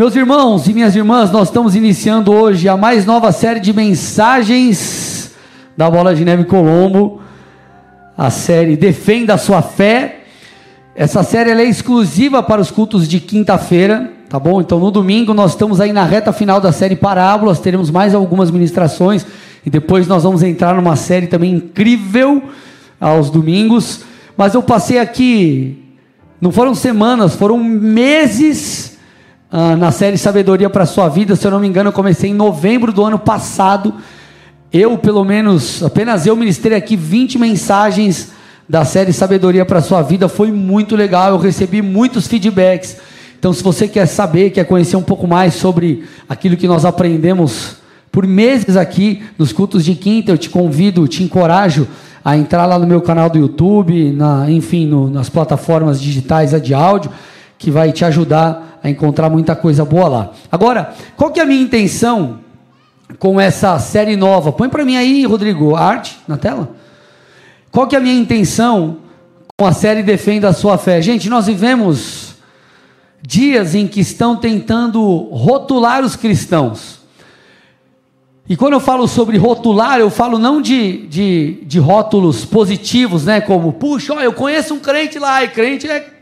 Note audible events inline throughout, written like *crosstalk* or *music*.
Meus irmãos e minhas irmãs, nós estamos iniciando hoje a mais nova série de mensagens da Bola de Neve Colombo, a série Defenda a Sua Fé. Essa série é exclusiva para os cultos de quinta-feira, tá bom? Então no domingo nós estamos aí na reta final da série Parábolas, teremos mais algumas ministrações e depois nós vamos entrar numa série também incrível aos domingos. Mas eu passei aqui, não foram semanas, foram meses ah, na série Sabedoria para Sua Vida. Se eu não me engano, eu comecei em novembro do ano passado. Eu, pelo menos, apenas eu ministrei aqui 20 mensagens da série Sabedoria para Sua Vida. Foi muito legal, eu recebi muitos feedbacks. Então, se você quer saber, quer conhecer um pouco mais sobre aquilo que nós aprendemos por meses aqui nos cultos de quinta, eu te convido, te encorajo a entrar lá no meu canal do YouTube, na, enfim, no, nas plataformas digitais de áudio, que vai te ajudar a encontrar muita coisa boa lá. Agora, qual que é a minha intenção com essa série nova? Põe para mim aí, Rodrigo, arte na tela. Qual que é a minha intenção com a série Defenda a Sua Fé? Gente, nós vivemos dias em que estão tentando rotular os cristãos. E quando eu falo sobre rotular, eu falo não de, de, de rótulos positivos, né? Como, puxa, ó, eu conheço um crente lá, e crente é,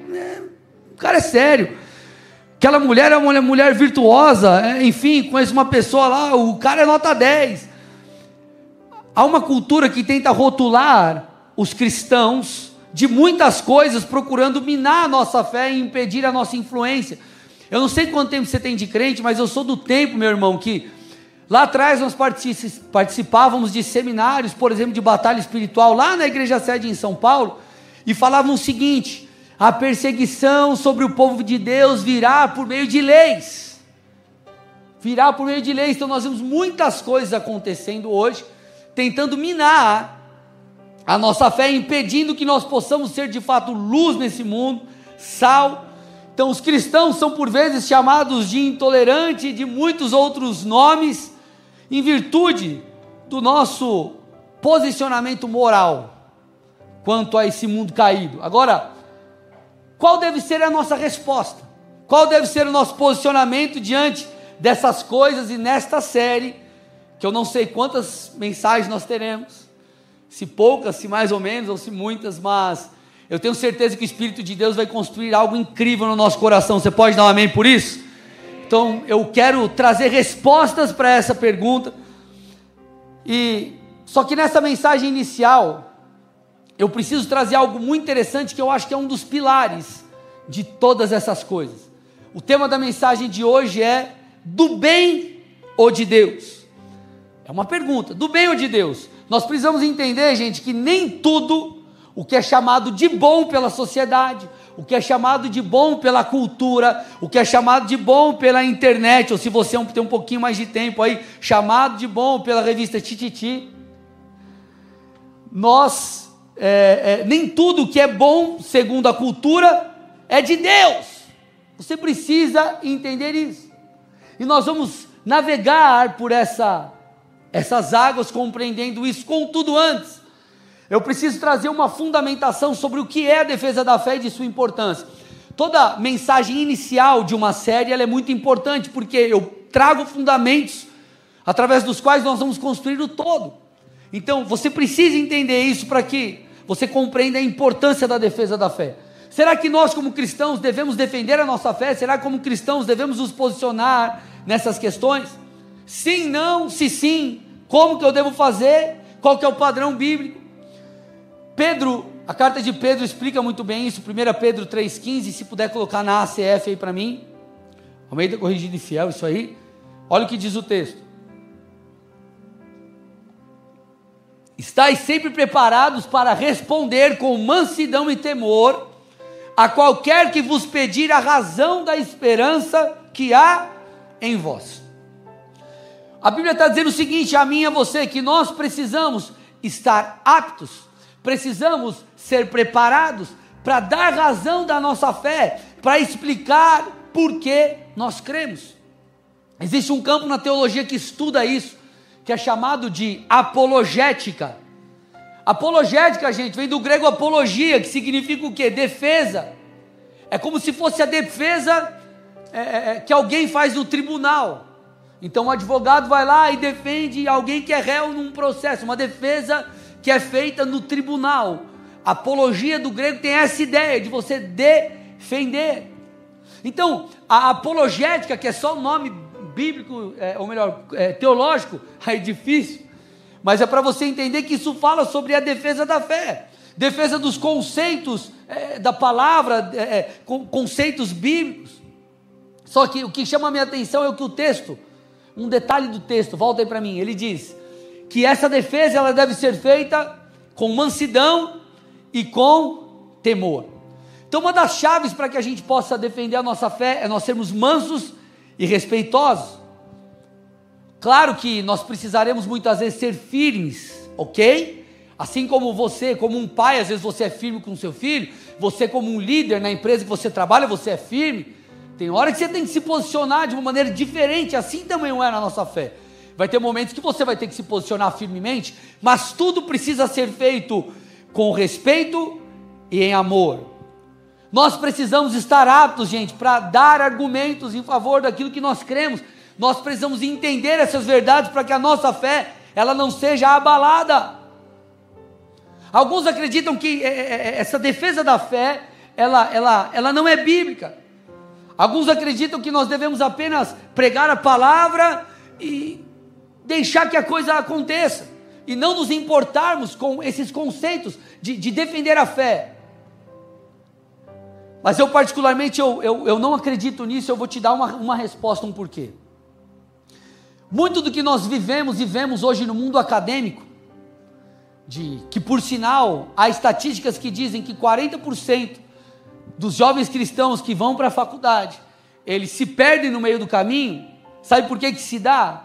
cara é sério. Aquela mulher é uma mulher virtuosa, é, enfim, conhece uma pessoa lá, o cara é nota 10. Há uma cultura que tenta rotular os cristãos de muitas coisas, procurando minar a nossa fé e impedir a nossa influência. Eu não sei quanto tempo você tem de crente, mas eu sou do tempo, meu irmão, que lá atrás nós participávamos de seminários, por exemplo, de batalha espiritual, lá na igreja sede em São Paulo, e falavam o seguinte: a perseguição sobre o povo de Deus virá por meio de leis. Virá por meio de leis. Então nós vemos muitas coisas acontecendo hoje, tentando minar a nossa fé, impedindo que nós possamos ser de fato luz nesse mundo, sal. Então os cristãos são por vezes chamados de intolerante e de muitos outros nomes, em virtude do nosso posicionamento moral quanto a esse mundo caído. Agora, qual deve ser a nossa resposta? Qual deve ser o nosso posicionamento diante dessas coisas e nesta série, que eu não sei quantas mensagens nós teremos, se poucas, se mais ou menos, ou se muitas, mas eu tenho certeza que o Espírito de Deus vai construir algo incrível no nosso coração. Você pode dar um amém por isso? Então eu quero trazer respostas para essa pergunta. E só que nessa mensagem inicial, eu preciso trazer algo muito interessante que eu acho que é um dos pilares de todas essas coisas. O tema da mensagem de hoje é do bem ou de Deus? É uma pergunta, do bem ou de Deus? Nós precisamos entender, gente, que nem tudo o que é chamado de bom pela sociedade, o que é chamado de bom pela cultura, o que é chamado de bom pela internet, ou se você é tem um pouquinho mais de tempo aí, chamado de bom pela revista Tititi, nós é, é, nem tudo que é bom, segundo a cultura, é de Deus. Você precisa entender isso. E nós vamos navegar por essa, essas águas, compreendendo isso. Contudo, antes, eu preciso trazer uma fundamentação sobre o que é a defesa da fé e de sua importância. Toda mensagem inicial de uma série é muito importante, porque eu trago fundamentos através dos quais nós vamos construir o todo. Então, você precisa entender isso para que você compreende a importância da defesa da fé. Será que nós, como cristãos, devemos defender a nossa fé? Será que, como cristãos, devemos nos posicionar nessas questões? Sim, não, se sim, como que eu devo fazer? Qual que é o padrão bíblico? Pedro, a carta de Pedro explica muito bem isso, 1 Pedro 3,15, se puder colocar na ACF aí para mim. Almeida corrigido e fiel, isso aí. Olha o que diz o texto. Estais sempre preparados para responder com mansidão e temor a qualquer que vos pedir a razão da esperança que há em vós. A Bíblia está dizendo o seguinte a mim e a você: que nós precisamos estar aptos, precisamos ser preparados para dar razão da nossa fé, para explicar por que nós cremos. Existe um campo na teologia que estuda isso que é chamado de apologética. Apologética, gente, vem do grego apologia, que significa o quê? Defesa. É como se fosse a defesa é, é, é, que alguém faz no tribunal. Então o advogado vai lá e defende alguém que é réu num processo, uma defesa que é feita no tribunal. Apologia do grego tem essa ideia de você defender. Então, a apologética, que é só o nome bíblico, é, ou melhor, é, teológico, *laughs* é difícil, mas é para você entender que isso fala sobre a defesa da fé, defesa dos conceitos é, da palavra, é, é, conceitos bíblicos. Só que o que chama a minha atenção é o que o texto, um detalhe do texto, volta aí para mim, ele diz que essa defesa ela deve ser feita com mansidão e com temor. Então, uma das chaves para que a gente possa defender a nossa fé é nós sermos mansos e respeitosos. Claro que nós precisaremos muitas vezes ser firmes, ok? Assim como você, como um pai, às vezes você é firme com seu filho, você, como um líder na empresa que você trabalha, você é firme. Tem hora que você tem que se posicionar de uma maneira diferente, assim também é na nossa fé. Vai ter momentos que você vai ter que se posicionar firmemente, mas tudo precisa ser feito com respeito e em amor. Nós precisamos estar aptos, gente, para dar argumentos em favor daquilo que nós cremos. Nós precisamos entender essas verdades para que a nossa fé ela não seja abalada. Alguns acreditam que é, é, é, essa defesa da fé ela, ela, ela não é bíblica. Alguns acreditam que nós devemos apenas pregar a palavra e deixar que a coisa aconteça e não nos importarmos com esses conceitos de, de defender a fé. Mas eu, particularmente, eu, eu, eu não acredito nisso, eu vou te dar uma, uma resposta, um porquê. Muito do que nós vivemos e vemos hoje no mundo acadêmico, de que por sinal há estatísticas que dizem que 40% dos jovens cristãos que vão para a faculdade, eles se perdem no meio do caminho. Sabe por que que se dá?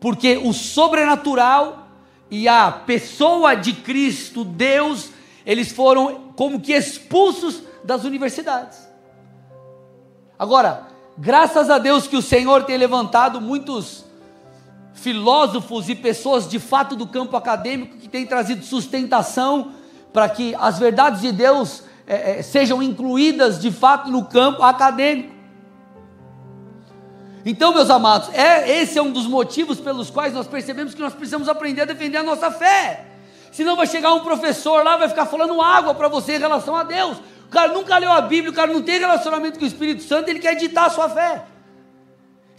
Porque o sobrenatural e a pessoa de Cristo, Deus, eles foram como que expulsos das universidades. Agora, graças a Deus que o Senhor tem levantado muitos filósofos e pessoas de fato do campo acadêmico que têm trazido sustentação para que as verdades de Deus é, é, sejam incluídas de fato no campo acadêmico. Então, meus amados, é, esse é um dos motivos pelos quais nós percebemos que nós precisamos aprender a defender a nossa fé. Senão vai chegar um professor lá, vai ficar falando água para você em relação a Deus. O cara nunca leu a Bíblia, o cara não tem relacionamento com o Espírito Santo, ele quer ditar a sua fé.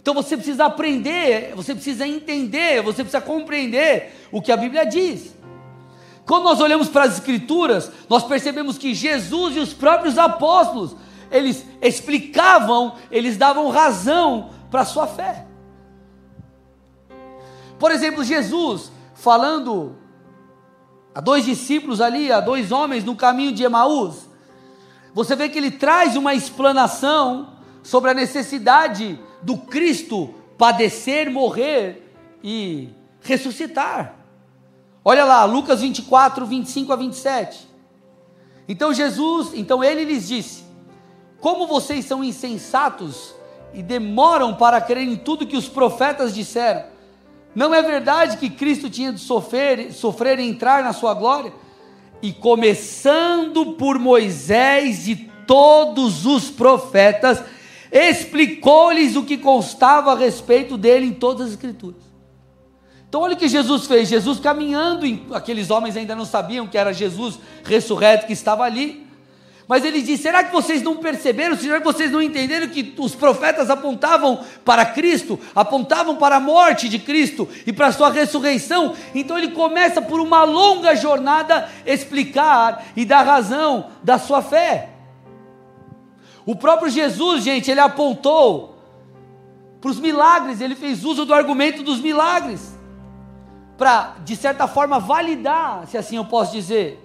Então você precisa aprender, você precisa entender, você precisa compreender o que a Bíblia diz. Quando nós olhamos para as Escrituras, nós percebemos que Jesus e os próprios apóstolos, eles explicavam, eles davam razão para a sua fé. Por exemplo, Jesus falando a dois discípulos ali, a dois homens no caminho de Emaús, você vê que ele traz uma explanação sobre a necessidade do Cristo padecer, morrer e ressuscitar. Olha lá, Lucas 24, 25 a 27. Então Jesus, então ele lhes disse: Como vocês são insensatos e demoram para crer em tudo que os profetas disseram. Não é verdade que Cristo tinha de sofrer, sofrer e entrar na sua glória? E começando por Moisés e todos os profetas, explicou-lhes o que constava a respeito dele em todas as Escrituras. Então, olha o que Jesus fez: Jesus caminhando, aqueles homens ainda não sabiam que era Jesus ressurreto que estava ali. Mas ele diz: será que vocês não perceberam? Será que vocês não entenderam que os profetas apontavam para Cristo, apontavam para a morte de Cristo e para a sua ressurreição? Então ele começa por uma longa jornada explicar e dar razão da sua fé. O próprio Jesus, gente, ele apontou para os milagres, ele fez uso do argumento dos milagres, para, de certa forma, validar, se assim eu posso dizer,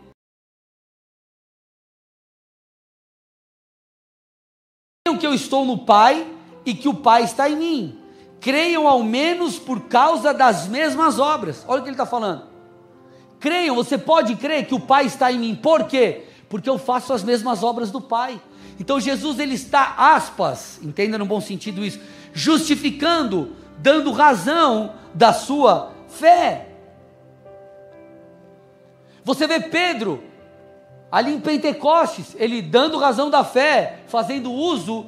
Creiam que eu estou no Pai e que o Pai está em mim. Creiam ao menos por causa das mesmas obras. Olha o que ele está falando. Creiam, você pode crer que o Pai está em mim. Por quê? Porque eu faço as mesmas obras do Pai. Então Jesus ele está aspas, entenda no bom sentido isso, justificando, dando razão da sua fé. Você vê Pedro ali em Pentecostes, ele dando razão da fé, fazendo uso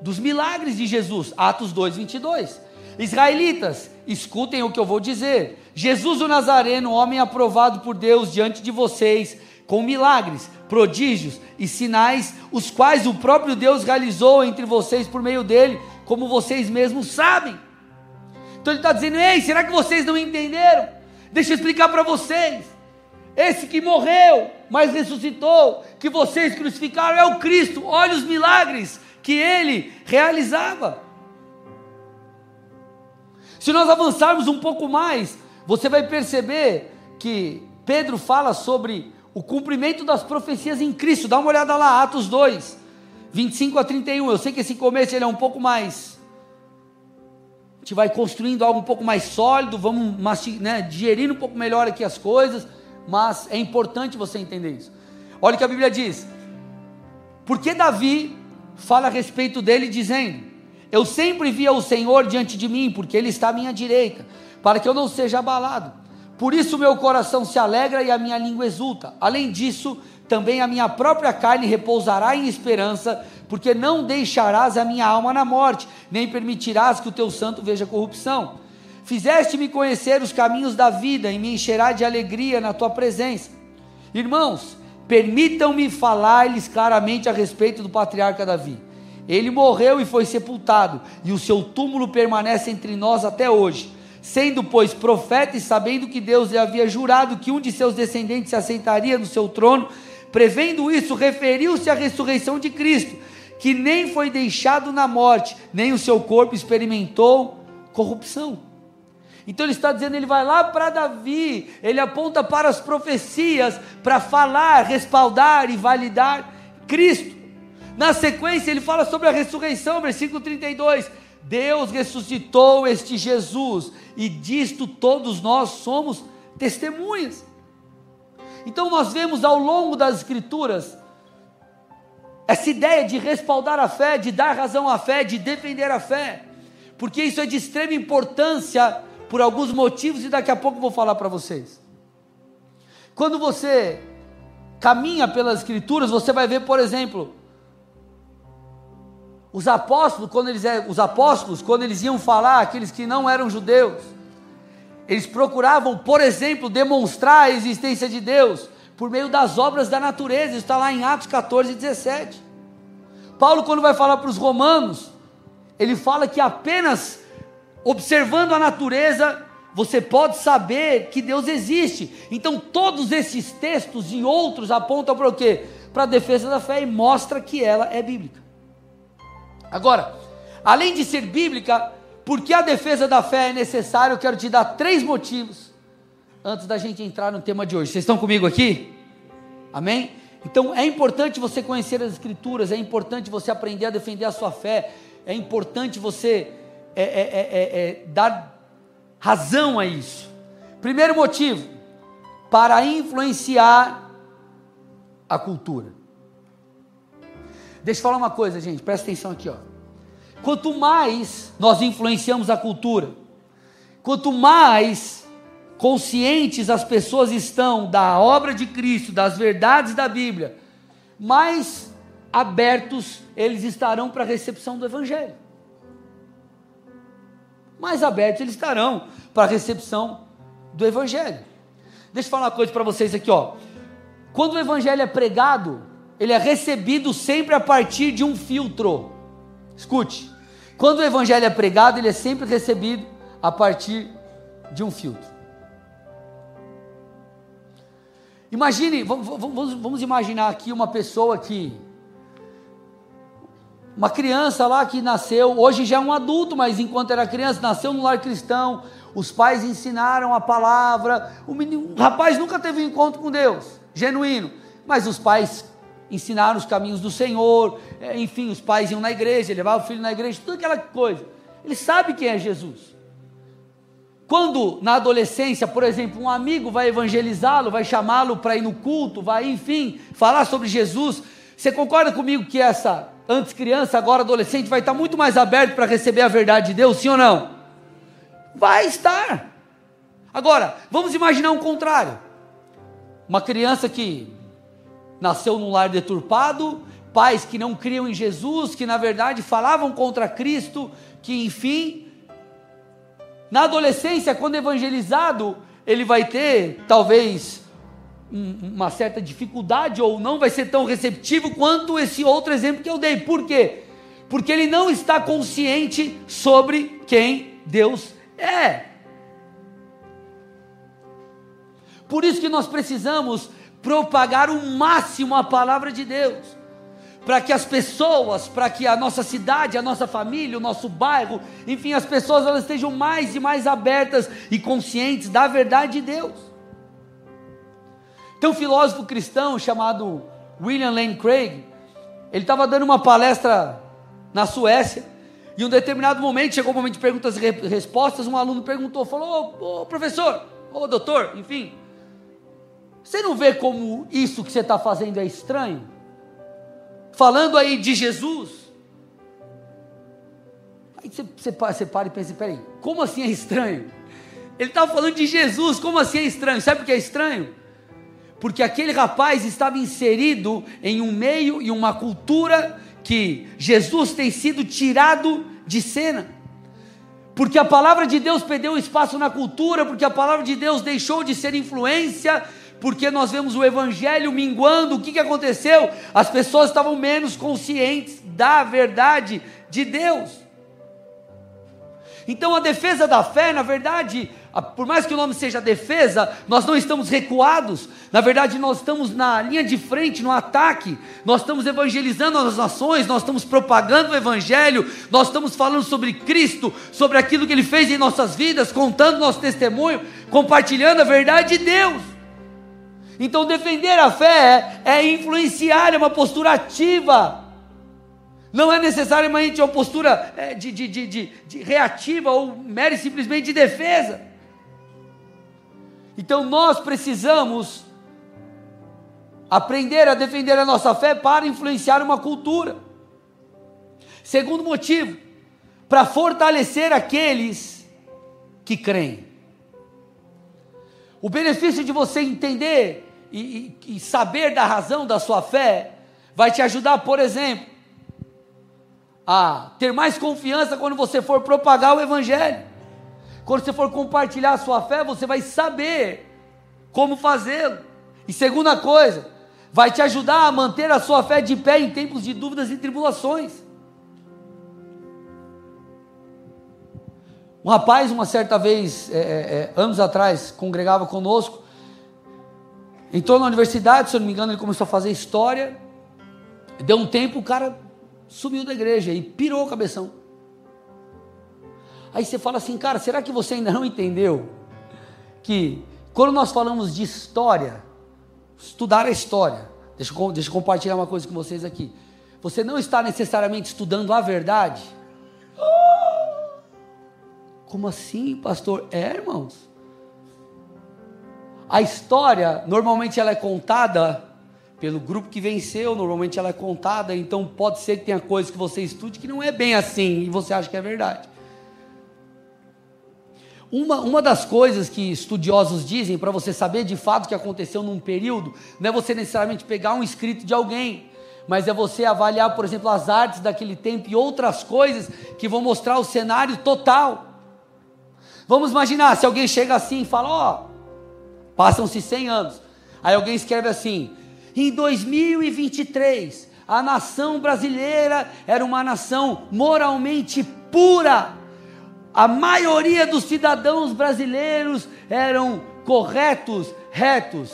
dos milagres de Jesus, Atos 2, 22. Israelitas, escutem o que eu vou dizer. Jesus o Nazareno, homem aprovado por Deus diante de vocês, com milagres, prodígios e sinais, os quais o próprio Deus realizou entre vocês por meio dele, como vocês mesmos sabem. Então ele está dizendo: ei, será que vocês não entenderam? Deixa eu explicar para vocês. Esse que morreu, mas ressuscitou, que vocês crucificaram, é o Cristo. Olha os milagres que ele realizava. Se nós avançarmos um pouco mais, você vai perceber que Pedro fala sobre o cumprimento das profecias em Cristo. Dá uma olhada lá, Atos 2, 25 a 31. Eu sei que esse começo ele é um pouco mais. A gente vai construindo algo um pouco mais sólido, vamos né, digerindo um pouco melhor aqui as coisas, mas é importante você entender isso. Olha o que a Bíblia diz. Porque Davi fala a respeito dele, dizendo: Eu sempre via o Senhor diante de mim, porque Ele está à minha direita, para que eu não seja abalado. Por isso meu coração se alegra e a minha língua exulta. Além disso, também a minha própria carne repousará em esperança, porque não deixarás a minha alma na morte, nem permitirás que o teu santo veja corrupção. Fizeste-me conhecer os caminhos da vida e me encherá de alegria na tua presença. Irmãos, permitam-me falar-lhes claramente a respeito do patriarca Davi. Ele morreu e foi sepultado, e o seu túmulo permanece entre nós até hoje Sendo, pois, profeta e sabendo que Deus lhe havia jurado que um de seus descendentes se aceitaria no seu trono, prevendo isso, referiu-se à ressurreição de Cristo, que nem foi deixado na morte, nem o seu corpo experimentou corrupção. Então ele está dizendo, ele vai lá para Davi, ele aponta para as profecias para falar, respaldar e validar Cristo. Na sequência, ele fala sobre a ressurreição, versículo 32. Deus ressuscitou este Jesus, e disto todos nós somos testemunhas. Então nós vemos ao longo das Escrituras essa ideia de respaldar a fé, de dar razão à fé, de defender a fé, porque isso é de extrema importância por alguns motivos e daqui a pouco vou falar para vocês. Quando você caminha pelas Escrituras, você vai ver, por exemplo, os apóstolos, quando eles, é, os apóstolos, quando eles iam falar, aqueles que não eram judeus, eles procuravam, por exemplo, demonstrar a existência de Deus por meio das obras da natureza, isso está lá em Atos 14, 17. Paulo, quando vai falar para os romanos, ele fala que apenas observando a natureza você pode saber que Deus existe. Então, todos esses textos e outros apontam para o quê? Para a defesa da fé e mostra que ela é bíblica. Agora, além de ser bíblica, porque a defesa da fé é necessária, eu quero te dar três motivos antes da gente entrar no tema de hoje. Vocês estão comigo aqui? Amém? Então é importante você conhecer as Escrituras, é importante você aprender a defender a sua fé, é importante você é, é, é, é dar razão a isso. Primeiro motivo, para influenciar a cultura. Deixa eu falar uma coisa, gente, presta atenção aqui, ó. Quanto mais nós influenciamos a cultura, quanto mais conscientes as pessoas estão da obra de Cristo, das verdades da Bíblia, mais abertos eles estarão para a recepção do Evangelho. Mais abertos eles estarão para a recepção do Evangelho. Deixa eu falar uma coisa para vocês aqui, ó. Quando o Evangelho é pregado, ele é recebido sempre a partir de um filtro. Escute, quando o evangelho é pregado, ele é sempre recebido a partir de um filtro. Imagine, vamos, vamos, vamos imaginar aqui uma pessoa que, uma criança lá que nasceu, hoje já é um adulto, mas enquanto era criança, nasceu no lar cristão, os pais ensinaram a palavra, o, menino, o rapaz nunca teve um encontro com Deus, genuíno, mas os pais ensinaram os caminhos do Senhor, é, enfim, os pais iam na igreja, levavam o filho na igreja, tudo aquela coisa. Ele sabe quem é Jesus. Quando na adolescência, por exemplo, um amigo vai evangelizá-lo, vai chamá-lo para ir no culto, vai, enfim, falar sobre Jesus, você concorda comigo que essa, antes criança, agora adolescente, vai estar muito mais aberto para receber a verdade de Deus, sim ou não? Vai estar. Agora, vamos imaginar um contrário. Uma criança que nasceu num lar deturpado, pais que não criam em Jesus, que na verdade falavam contra Cristo, que enfim, na adolescência, quando evangelizado, ele vai ter talvez uma certa dificuldade ou não vai ser tão receptivo quanto esse outro exemplo que eu dei. Por quê? Porque ele não está consciente sobre quem Deus é. Por isso que nós precisamos propagar o máximo a palavra de Deus para que as pessoas, para que a nossa cidade, a nossa família, o nosso bairro, enfim, as pessoas elas estejam mais e mais abertas e conscientes da verdade de Deus. Tem um filósofo cristão chamado William Lane Craig, ele estava dando uma palestra na Suécia, e em um determinado momento, chegou o um momento de perguntas e respostas, um aluno perguntou, falou, ô, ô professor, ô doutor, enfim, você não vê como isso que você está fazendo é estranho? falando aí de Jesus. Aí você, você, você para e pensa, peraí, como assim é estranho? Ele estava falando de Jesus, como assim é estranho? Sabe por que é estranho? Porque aquele rapaz estava inserido em um meio e uma cultura que Jesus tem sido tirado de cena. Porque a palavra de Deus perdeu espaço na cultura, porque a palavra de Deus deixou de ser influência, porque nós vemos o evangelho minguando, o que, que aconteceu? As pessoas estavam menos conscientes da verdade de Deus. Então a defesa da fé, na verdade, por mais que o nome seja defesa, nós não estamos recuados, na verdade, nós estamos na linha de frente, no ataque, nós estamos evangelizando as nações, nós estamos propagando o Evangelho, nós estamos falando sobre Cristo, sobre aquilo que Ele fez em nossas vidas, contando nosso testemunho, compartilhando a verdade de Deus. Então, defender a fé é influenciar, é uma postura ativa. Não é necessariamente uma postura é, de, de, de, de, reativa ou mera e simplesmente de defesa. Então, nós precisamos aprender a defender a nossa fé para influenciar uma cultura. Segundo motivo, para fortalecer aqueles que creem. O benefício de você entender e, e, e saber da razão da sua fé vai te ajudar, por exemplo, a ter mais confiança quando você for propagar o Evangelho. Quando você for compartilhar a sua fé, você vai saber como fazê-lo. E segunda coisa, vai te ajudar a manter a sua fé de pé em tempos de dúvidas e tribulações. Um rapaz, uma certa vez, é, é, é, anos atrás, congregava conosco, entrou na universidade, se eu não me engano, ele começou a fazer história. Deu um tempo, o cara sumiu da igreja e pirou o cabeção. Aí você fala assim, cara, será que você ainda não entendeu que quando nós falamos de história, estudar a história, deixa eu, deixa eu compartilhar uma coisa com vocês aqui. Você não está necessariamente estudando a verdade *gasps* como assim, pastor? É, irmãos. A história, normalmente ela é contada pelo grupo que venceu, normalmente ela é contada, então pode ser que tenha coisas que você estude que não é bem assim e você acha que é verdade. Uma, uma das coisas que estudiosos dizem para você saber de fato o que aconteceu num período, não é você necessariamente pegar um escrito de alguém, mas é você avaliar, por exemplo, as artes daquele tempo e outras coisas que vão mostrar o cenário total. Vamos imaginar se alguém chega assim e fala: Ó, oh, passam-se 100 anos. Aí alguém escreve assim: em 2023, a nação brasileira era uma nação moralmente pura. A maioria dos cidadãos brasileiros eram corretos, retos.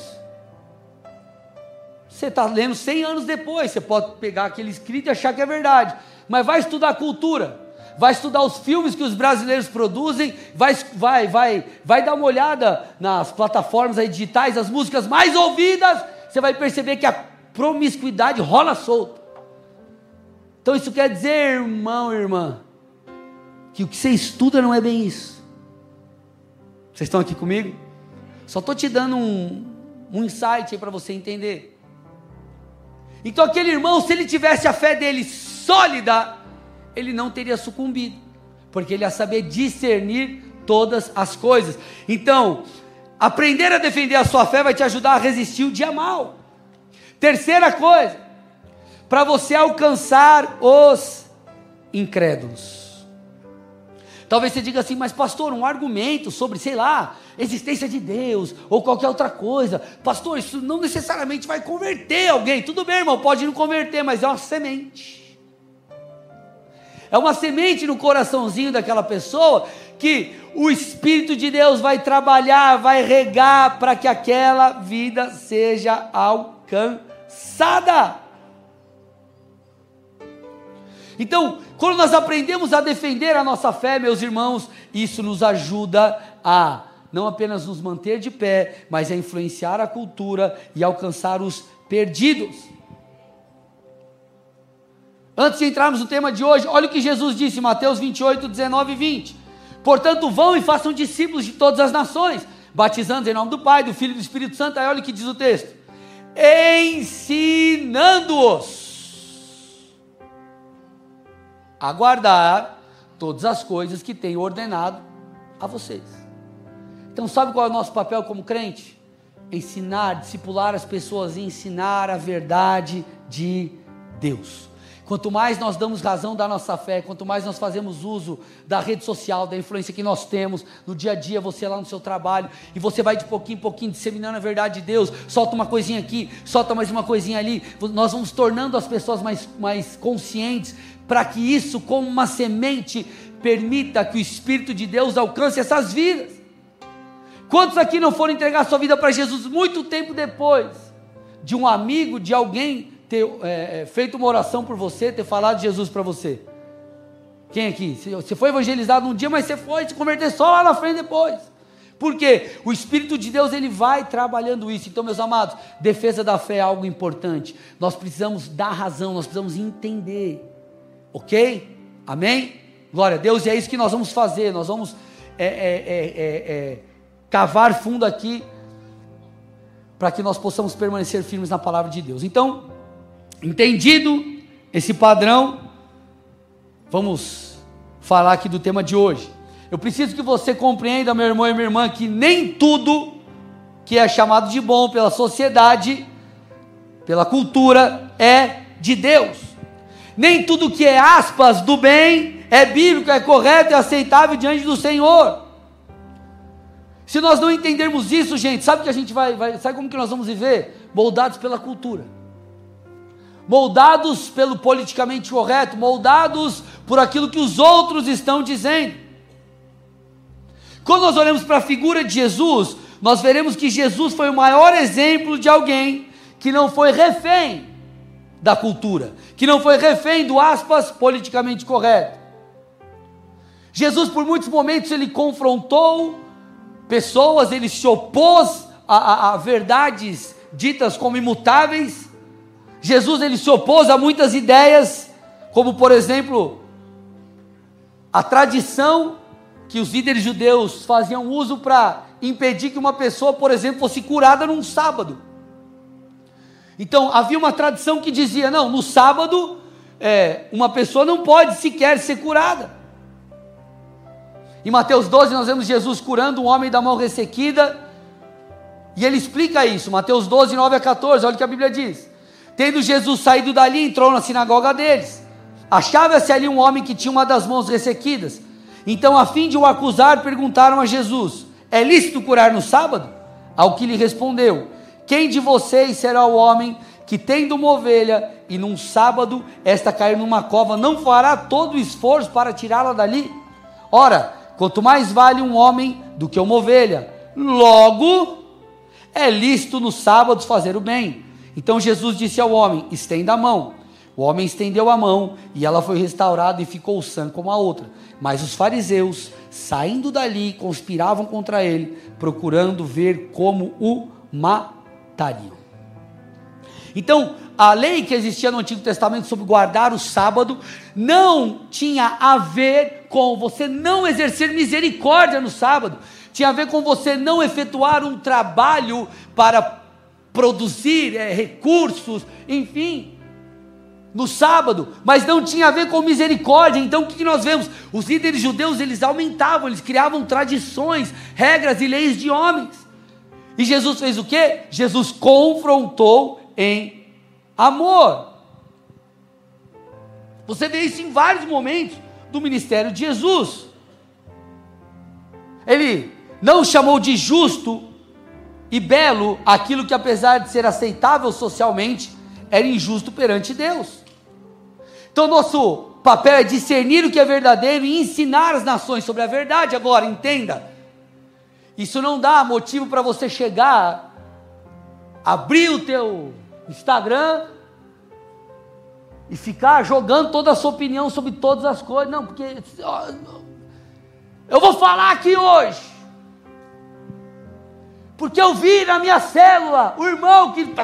Você está lendo 100 anos depois, você pode pegar aquele escrito e achar que é verdade, mas vai estudar cultura vai estudar os filmes que os brasileiros produzem, vai, vai, vai, vai dar uma olhada nas plataformas digitais, as músicas mais ouvidas, você vai perceber que a promiscuidade rola solta. Então isso quer dizer, irmão, irmã, que o que você estuda não é bem isso. Vocês estão aqui comigo? Só estou te dando um, um insight para você entender. Então aquele irmão, se ele tivesse a fé dele sólida, ele não teria sucumbido, porque ele ia saber discernir todas as coisas. Então, aprender a defender a sua fé vai te ajudar a resistir o dia mal. Terceira coisa, para você alcançar os incrédulos. Talvez você diga assim, mas pastor, um argumento sobre, sei lá, existência de Deus ou qualquer outra coisa. Pastor, isso não necessariamente vai converter alguém. Tudo bem, irmão, pode não converter, mas é uma semente. É uma semente no coraçãozinho daquela pessoa que o Espírito de Deus vai trabalhar, vai regar para que aquela vida seja alcançada. Então, quando nós aprendemos a defender a nossa fé, meus irmãos, isso nos ajuda a não apenas nos manter de pé, mas a influenciar a cultura e alcançar os perdidos. Antes de entrarmos no tema de hoje, olha o que Jesus disse, Mateus 28, 19 e 20. Portanto, vão e façam discípulos de todas as nações, batizando em nome do Pai, do Filho e do Espírito Santo. Aí olha o que diz o texto: ensinando-os a guardar todas as coisas que tenho ordenado a vocês. Então, sabe qual é o nosso papel como crente? Ensinar, discipular as pessoas e ensinar a verdade de Deus. Quanto mais nós damos razão da nossa fé, quanto mais nós fazemos uso da rede social, da influência que nós temos no dia a dia, você lá no seu trabalho, e você vai de pouquinho em pouquinho disseminando a verdade de Deus, solta uma coisinha aqui, solta mais uma coisinha ali, nós vamos tornando as pessoas mais, mais conscientes, para que isso, como uma semente, permita que o Espírito de Deus alcance essas vidas. Quantos aqui não foram entregar sua vida para Jesus muito tempo depois de um amigo, de alguém ter é, é, feito uma oração por você, ter falado de Jesus para você? Quem aqui? Você foi evangelizado um dia, mas você foi se converter só lá na frente depois. Porque o Espírito de Deus ele vai trabalhando isso. Então, meus amados, defesa da fé é algo importante. Nós precisamos dar razão, nós precisamos entender. Ok? Amém? Glória a Deus, e é isso que nós vamos fazer. Nós vamos é, é, é, é cavar fundo aqui para que nós possamos permanecer firmes na palavra de Deus. Então, entendido esse padrão, vamos falar aqui do tema de hoje. Eu preciso que você compreenda, meu irmão e minha irmã, que nem tudo que é chamado de bom pela sociedade, pela cultura, é de Deus. Nem tudo que é aspas do bem é bíblico, é correto, é aceitável diante do Senhor. Se nós não entendermos isso, gente, sabe que a gente vai, vai, sabe como que nós vamos viver? Moldados pela cultura. Moldados pelo politicamente correto, moldados por aquilo que os outros estão dizendo. Quando nós olhamos para a figura de Jesus, nós veremos que Jesus foi o maior exemplo de alguém que não foi refém da cultura, que não foi refém do aspas politicamente correto. Jesus, por muitos momentos, ele confrontou pessoas, ele se opôs a, a, a verdades ditas como imutáveis. Jesus ele se opôs a muitas ideias, como por exemplo, a tradição que os líderes judeus faziam uso para impedir que uma pessoa, por exemplo, fosse curada num sábado. Então havia uma tradição que dizia: não, no sábado é, uma pessoa não pode sequer ser curada. Em Mateus 12, nós vemos Jesus curando um homem da mão ressequida. E ele explica isso, Mateus 12, 9 a 14, olha o que a Bíblia diz. Tendo Jesus saído dali, entrou na sinagoga deles. Achava-se ali um homem que tinha uma das mãos ressequidas. Então, a fim de o acusar, perguntaram a Jesus: É lícito curar no sábado? Ao que lhe respondeu: Quem de vocês será o homem que, tendo uma ovelha e num sábado esta cair numa cova, não fará todo o esforço para tirá-la dali? Ora, Quanto mais vale um homem do que uma ovelha. Logo, é lícito no sábado fazer o bem. Então Jesus disse ao homem: estenda a mão. O homem estendeu a mão e ela foi restaurada e ficou sã como a outra. Mas os fariseus, saindo dali, conspiravam contra ele, procurando ver como o matariam. Então, a lei que existia no Antigo Testamento sobre guardar o sábado não tinha a ver com você não exercer misericórdia no sábado, tinha a ver com você não efetuar um trabalho para produzir é, recursos, enfim, no sábado, mas não tinha a ver com misericórdia. Então o que nós vemos? Os líderes judeus eles aumentavam, eles criavam tradições, regras e leis de homens. E Jesus fez o que? Jesus confrontou em amor. Você vê isso em vários momentos do ministério de Jesus. Ele não chamou de justo e belo aquilo que, apesar de ser aceitável socialmente, era injusto perante Deus. Então, nosso papel é discernir o que é verdadeiro e ensinar as nações sobre a verdade. Agora, entenda, isso não dá motivo para você chegar, abrir o teu Instagram e ficar jogando toda a sua opinião sobre todas as coisas. Não, porque eu vou falar aqui hoje. Porque eu vi na minha célula o irmão que.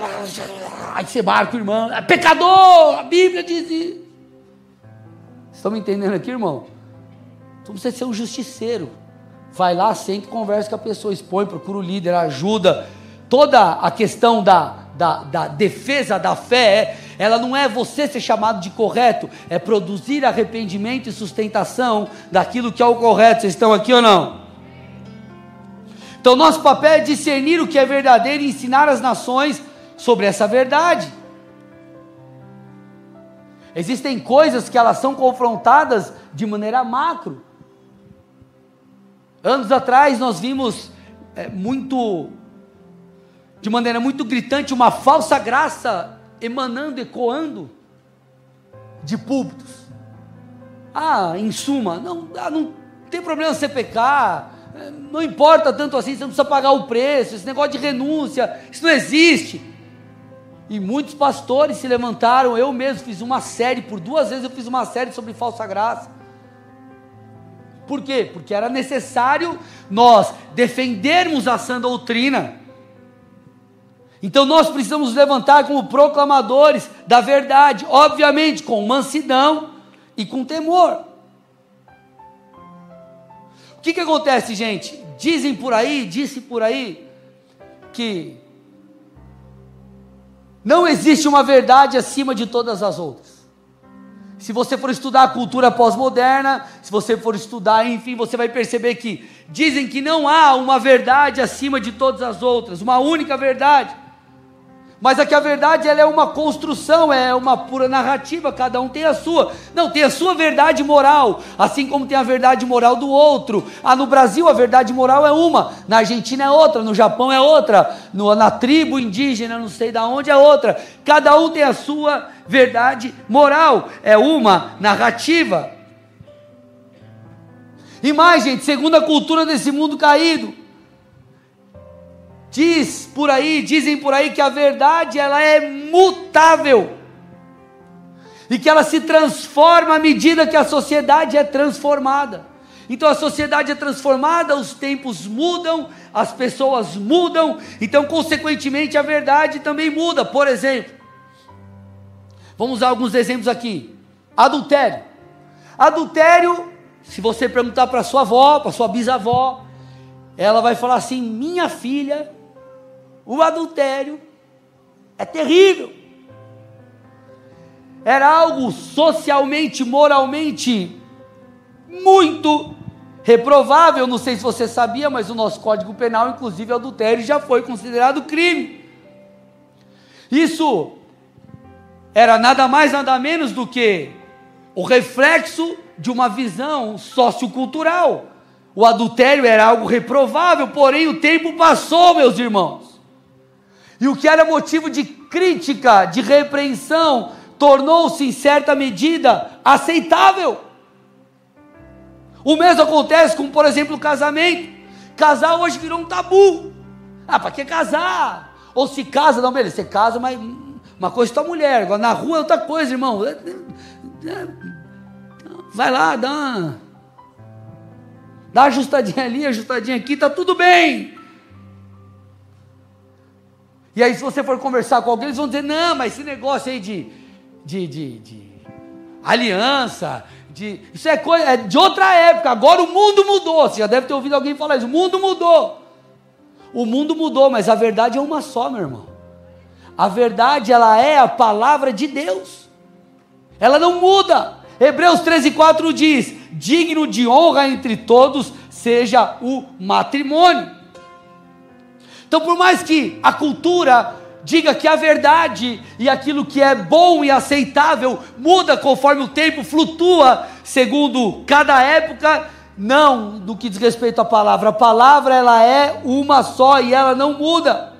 Aí você marca o irmão, é pecador, a Bíblia diz isso. Estão me entendendo aqui, irmão? Então você ser um justiceiro. Vai lá, senta e conversa com a pessoa, expõe, procura o líder, ajuda. Toda a questão da, da, da defesa da fé, ela não é você ser chamado de correto, é produzir arrependimento e sustentação daquilo que é o correto. Vocês estão aqui ou não? Então, nosso papel é discernir o que é verdadeiro e ensinar as nações sobre essa verdade. Existem coisas que elas são confrontadas de maneira macro. Anos atrás nós vimos é, muito, de maneira muito gritante, uma falsa graça emanando, ecoando de púlpitos. Ah, em suma, não, ah, não tem problema você pecar, não importa tanto assim, você não precisa pagar o preço, esse negócio de renúncia, isso não existe. E muitos pastores se levantaram, eu mesmo fiz uma série, por duas vezes eu fiz uma série sobre falsa graça. Por quê? Porque era necessário nós defendermos a sã doutrina. Então nós precisamos levantar como proclamadores da verdade, obviamente com mansidão e com temor que, que acontece, gente? Dizem por aí, disse por aí, que não existe uma verdade acima de todas as outras. Se você for estudar a cultura pós-moderna, se você for estudar, enfim, você vai perceber que dizem que não há uma verdade acima de todas as outras, uma única verdade. Mas aqui a verdade ela é uma construção, é uma pura narrativa, cada um tem a sua. Não, tem a sua verdade moral, assim como tem a verdade moral do outro. Ah, no Brasil a verdade moral é uma, na Argentina é outra, no Japão é outra, no, na tribo indígena, não sei da onde é outra. Cada um tem a sua verdade moral, é uma narrativa. E mais, gente, segundo a cultura desse mundo caído, Diz por aí, dizem por aí que a verdade ela é mutável. E que ela se transforma à medida que a sociedade é transformada. Então a sociedade é transformada, os tempos mudam, as pessoas mudam, então consequentemente a verdade também muda. Por exemplo, vamos usar alguns exemplos aqui. Adultério. Adultério, se você perguntar para sua avó, para sua bisavó, ela vai falar assim: "Minha filha o adultério é terrível. Era algo socialmente, moralmente muito reprovável. Não sei se você sabia, mas o nosso Código Penal, inclusive, adultério já foi considerado crime. Isso era nada mais, nada menos do que o reflexo de uma visão sociocultural. O adultério era algo reprovável, porém o tempo passou, meus irmãos. E o que era motivo de crítica, de repreensão, tornou-se, em certa medida, aceitável. O mesmo acontece com, por exemplo, o casamento. Casar hoje virou um tabu. Ah, para que casar? Ou se casa, não, beleza, você casa, mas uma coisa é tua mulher, agora na rua é outra coisa, irmão. Vai lá, dá uma, dá ajustadinha ali, ajustadinha aqui, tá tudo bem. E aí, se você for conversar com alguém, eles vão dizer: não, mas esse negócio aí de, de, de, de aliança, de, isso é coisa é de outra época. Agora o mundo mudou. Você já deve ter ouvido alguém falar isso: o mundo mudou. O mundo mudou, mas a verdade é uma só, meu irmão. A verdade, ela é a palavra de Deus. Ela não muda. Hebreus 13, 4 diz: digno de honra entre todos seja o matrimônio. Então, por mais que a cultura diga que a verdade e aquilo que é bom e aceitável muda conforme o tempo flutua, segundo cada época, não do que diz respeito à palavra. A palavra ela é uma só e ela não muda.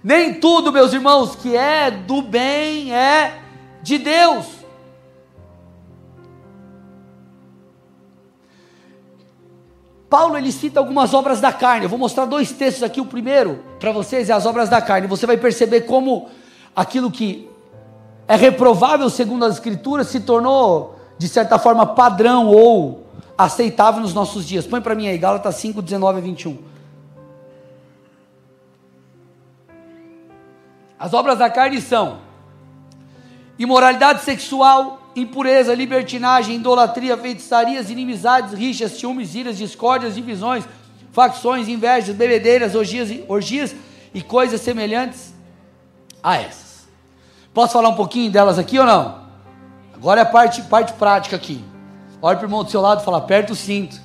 Nem tudo, meus irmãos, que é do bem é de Deus. Paulo ele cita algumas obras da carne. Eu vou mostrar dois textos aqui. O primeiro para vocês é as obras da carne. Você vai perceber como aquilo que é reprovável segundo as escrituras se tornou de certa forma padrão ou aceitável nos nossos dias. Põe para mim aí, Gálatas 5, 19 a 21. As obras da carne são imoralidade sexual, impureza, libertinagem, idolatria, feitiçarias, inimizades, rixas, ciúmes, iras, discórdias, divisões, facções, invejas, bebedeiras, orgias, orgias e coisas semelhantes a essas. Posso falar um pouquinho delas aqui ou não? Agora é a parte, parte prática aqui. Olha para o irmão do seu lado e fala: aperta o cinto,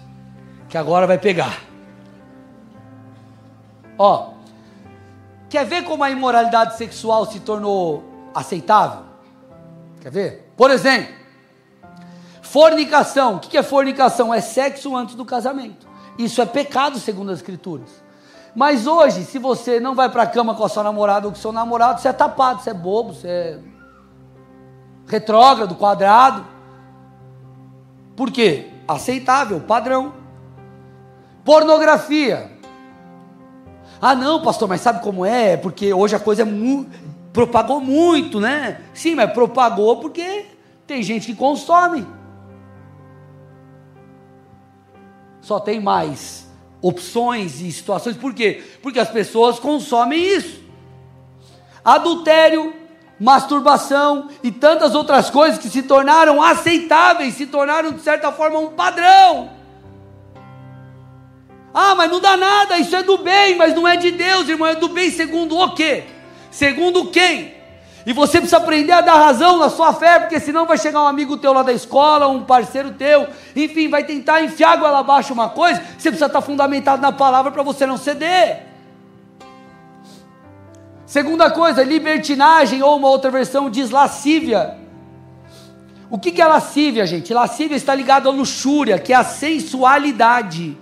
que agora vai pegar. Ó, quer ver como a imoralidade sexual se tornou aceitável? Quer ver? Por exemplo, fornicação. O que é fornicação? É sexo antes do casamento. Isso é pecado segundo as escrituras. Mas hoje, se você não vai para a cama com a sua namorada ou com o seu namorado, você é tapado, você é bobo, você é retrógrado, quadrado. Por quê? Aceitável, padrão. Pornografia. Ah, não, pastor, mas sabe como é? Porque hoje a coisa é mu propagou muito, né? Sim, mas propagou porque tem gente que consome. Só tem mais opções e situações. Por quê? Porque as pessoas consomem isso. Adultério, masturbação e tantas outras coisas que se tornaram aceitáveis, se tornaram de certa forma um padrão. Ah, mas não dá nada, isso é do bem, mas não é de Deus, irmão, é do bem segundo o quê? Segundo quem? E você precisa aprender a dar razão na sua fé, porque senão vai chegar um amigo teu lá da escola, um parceiro teu, enfim, vai tentar enfiar goela abaixo uma coisa, você precisa estar fundamentado na palavra para você não ceder. Segunda coisa, libertinagem, ou uma outra versão diz lascívia. O que, é lascívia, gente? Lascívia está ligado à luxúria, que é a sensualidade.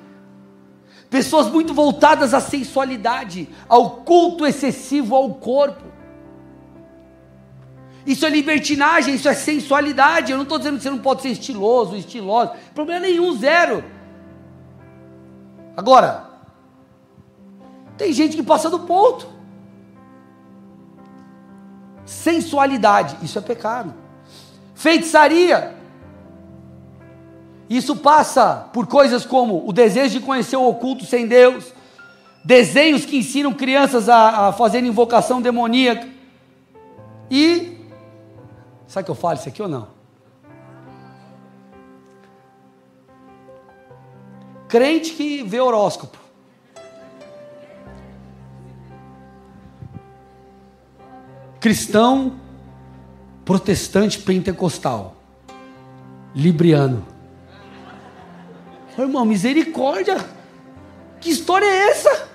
Pessoas muito voltadas à sensualidade, ao culto excessivo ao corpo. Isso é libertinagem, isso é sensualidade. Eu não estou dizendo que você não pode ser estiloso, estiloso. Problema nenhum, zero. Agora, tem gente que passa do ponto. Sensualidade, isso é pecado. Feitiçaria, isso passa por coisas como o desejo de conhecer o oculto sem Deus, desenhos que ensinam crianças a, a fazer invocação demoníaca. E. Sabe que eu falo isso aqui ou não? Crente que vê horóscopo. Cristão, protestante pentecostal, libriano. Irmão, misericórdia. Que história é essa?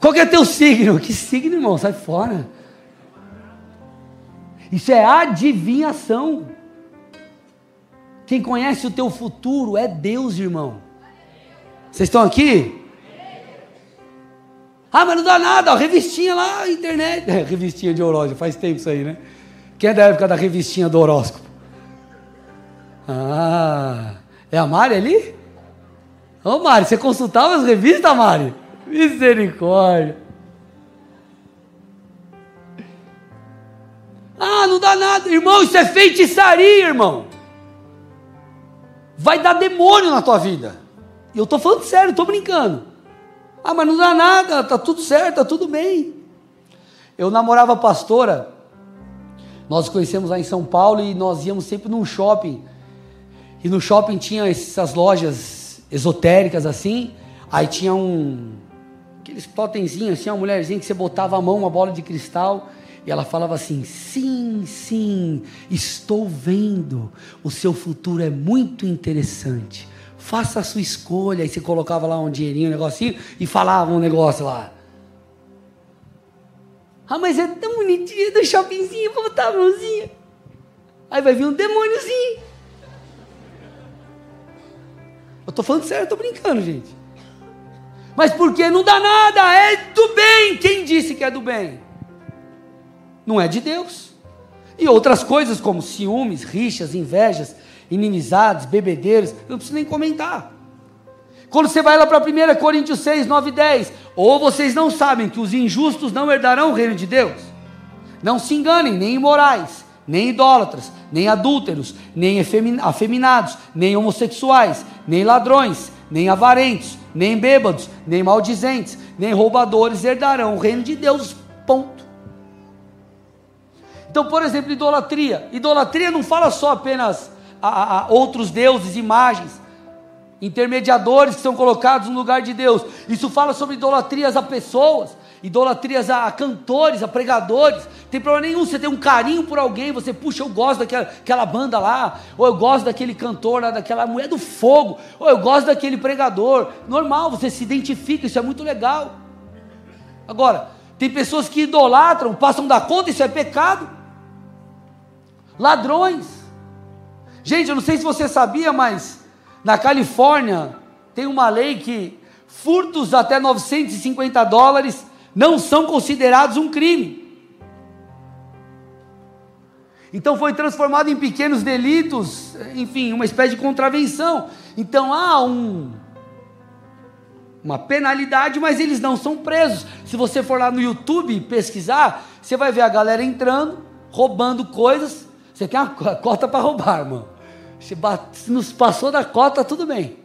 Qual que é teu signo? Que signo, irmão? Sai fora. Isso é adivinhação. Quem conhece o teu futuro é Deus, irmão. Vocês estão aqui? Ah, mas não dá nada, ó, revistinha lá, internet. É, *laughs* revistinha de horóscopo, faz tempo isso aí, né? Quem é da época da revistinha do horóscopo? Ah, é a Mari ali? Ô Mari, você consultava as revistas, Mari? Misericórdia. Ah, não dá nada. Irmão, isso é feitiçaria, irmão. Vai dar demônio na tua vida. E eu estou falando sério, estou brincando. Ah, mas não dá nada, tá tudo certo, tá tudo bem. Eu namorava a pastora, nós conhecemos lá em São Paulo e nós íamos sempre num shopping e no shopping tinha essas lojas esotéricas assim. Aí tinha um. Aqueles totemzinhos assim, uma mulherzinha que você botava a mão, uma bola de cristal. E ela falava assim: sim, sim, estou vendo. O seu futuro é muito interessante. Faça a sua escolha. Aí você colocava lá um dinheirinho, um negocinho, e falava um negócio lá. Ah, mas é tão bonitinho do shoppingzinho, vou botar a mãozinha. Aí vai vir um demôniozinho. Eu estou falando sério, eu estou brincando, gente. Mas porque não dá nada, é do bem. Quem disse que é do bem? Não é de Deus. E outras coisas como ciúmes, rixas, invejas, inimizades, bebedeiros, não preciso nem comentar. Quando você vai lá para 1 Coríntios 6, 9 e 10, ou vocês não sabem que os injustos não herdarão o reino de Deus? Não se enganem, nem imorais, nem idólatras, nem adúlteros, nem afeminados, nem homossexuais, nem ladrões, nem avarentos, nem bêbados, nem maldizentes, nem roubadores herdarão o reino de Deus. Ponto. Então, por exemplo, idolatria. Idolatria não fala só apenas a, a, outros deuses, imagens intermediadores que são colocados no lugar de Deus. Isso fala sobre idolatrias a pessoas, idolatrias a cantores, a pregadores. Tem problema nenhum, você tem um carinho por alguém, você puxa, eu gosto daquela aquela banda lá, ou eu gosto daquele cantor lá, daquela mulher do fogo, ou eu gosto daquele pregador. Normal, você se identifica, isso é muito legal. Agora, tem pessoas que idolatram, passam da conta, isso é pecado. Ladrões. Gente, eu não sei se você sabia, mas na Califórnia, tem uma lei que furtos até 950 dólares não são considerados um crime. Então foi transformado em pequenos delitos, enfim, uma espécie de contravenção. Então há um, uma penalidade, mas eles não são presos. Se você for lá no YouTube pesquisar, você vai ver a galera entrando, roubando coisas. Você tem uma cota para roubar, irmão. Se, se nos passou da cota, tudo bem.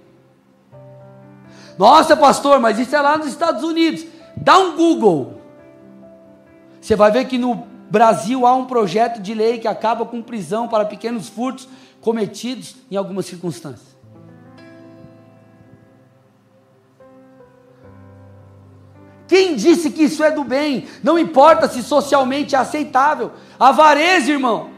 Nossa, pastor, mas isso é lá nos Estados Unidos. Dá um Google. Você vai ver que no Brasil há um projeto de lei que acaba com prisão para pequenos furtos cometidos em algumas circunstâncias. Quem disse que isso é do bem? Não importa se socialmente é aceitável. Avareza, irmão.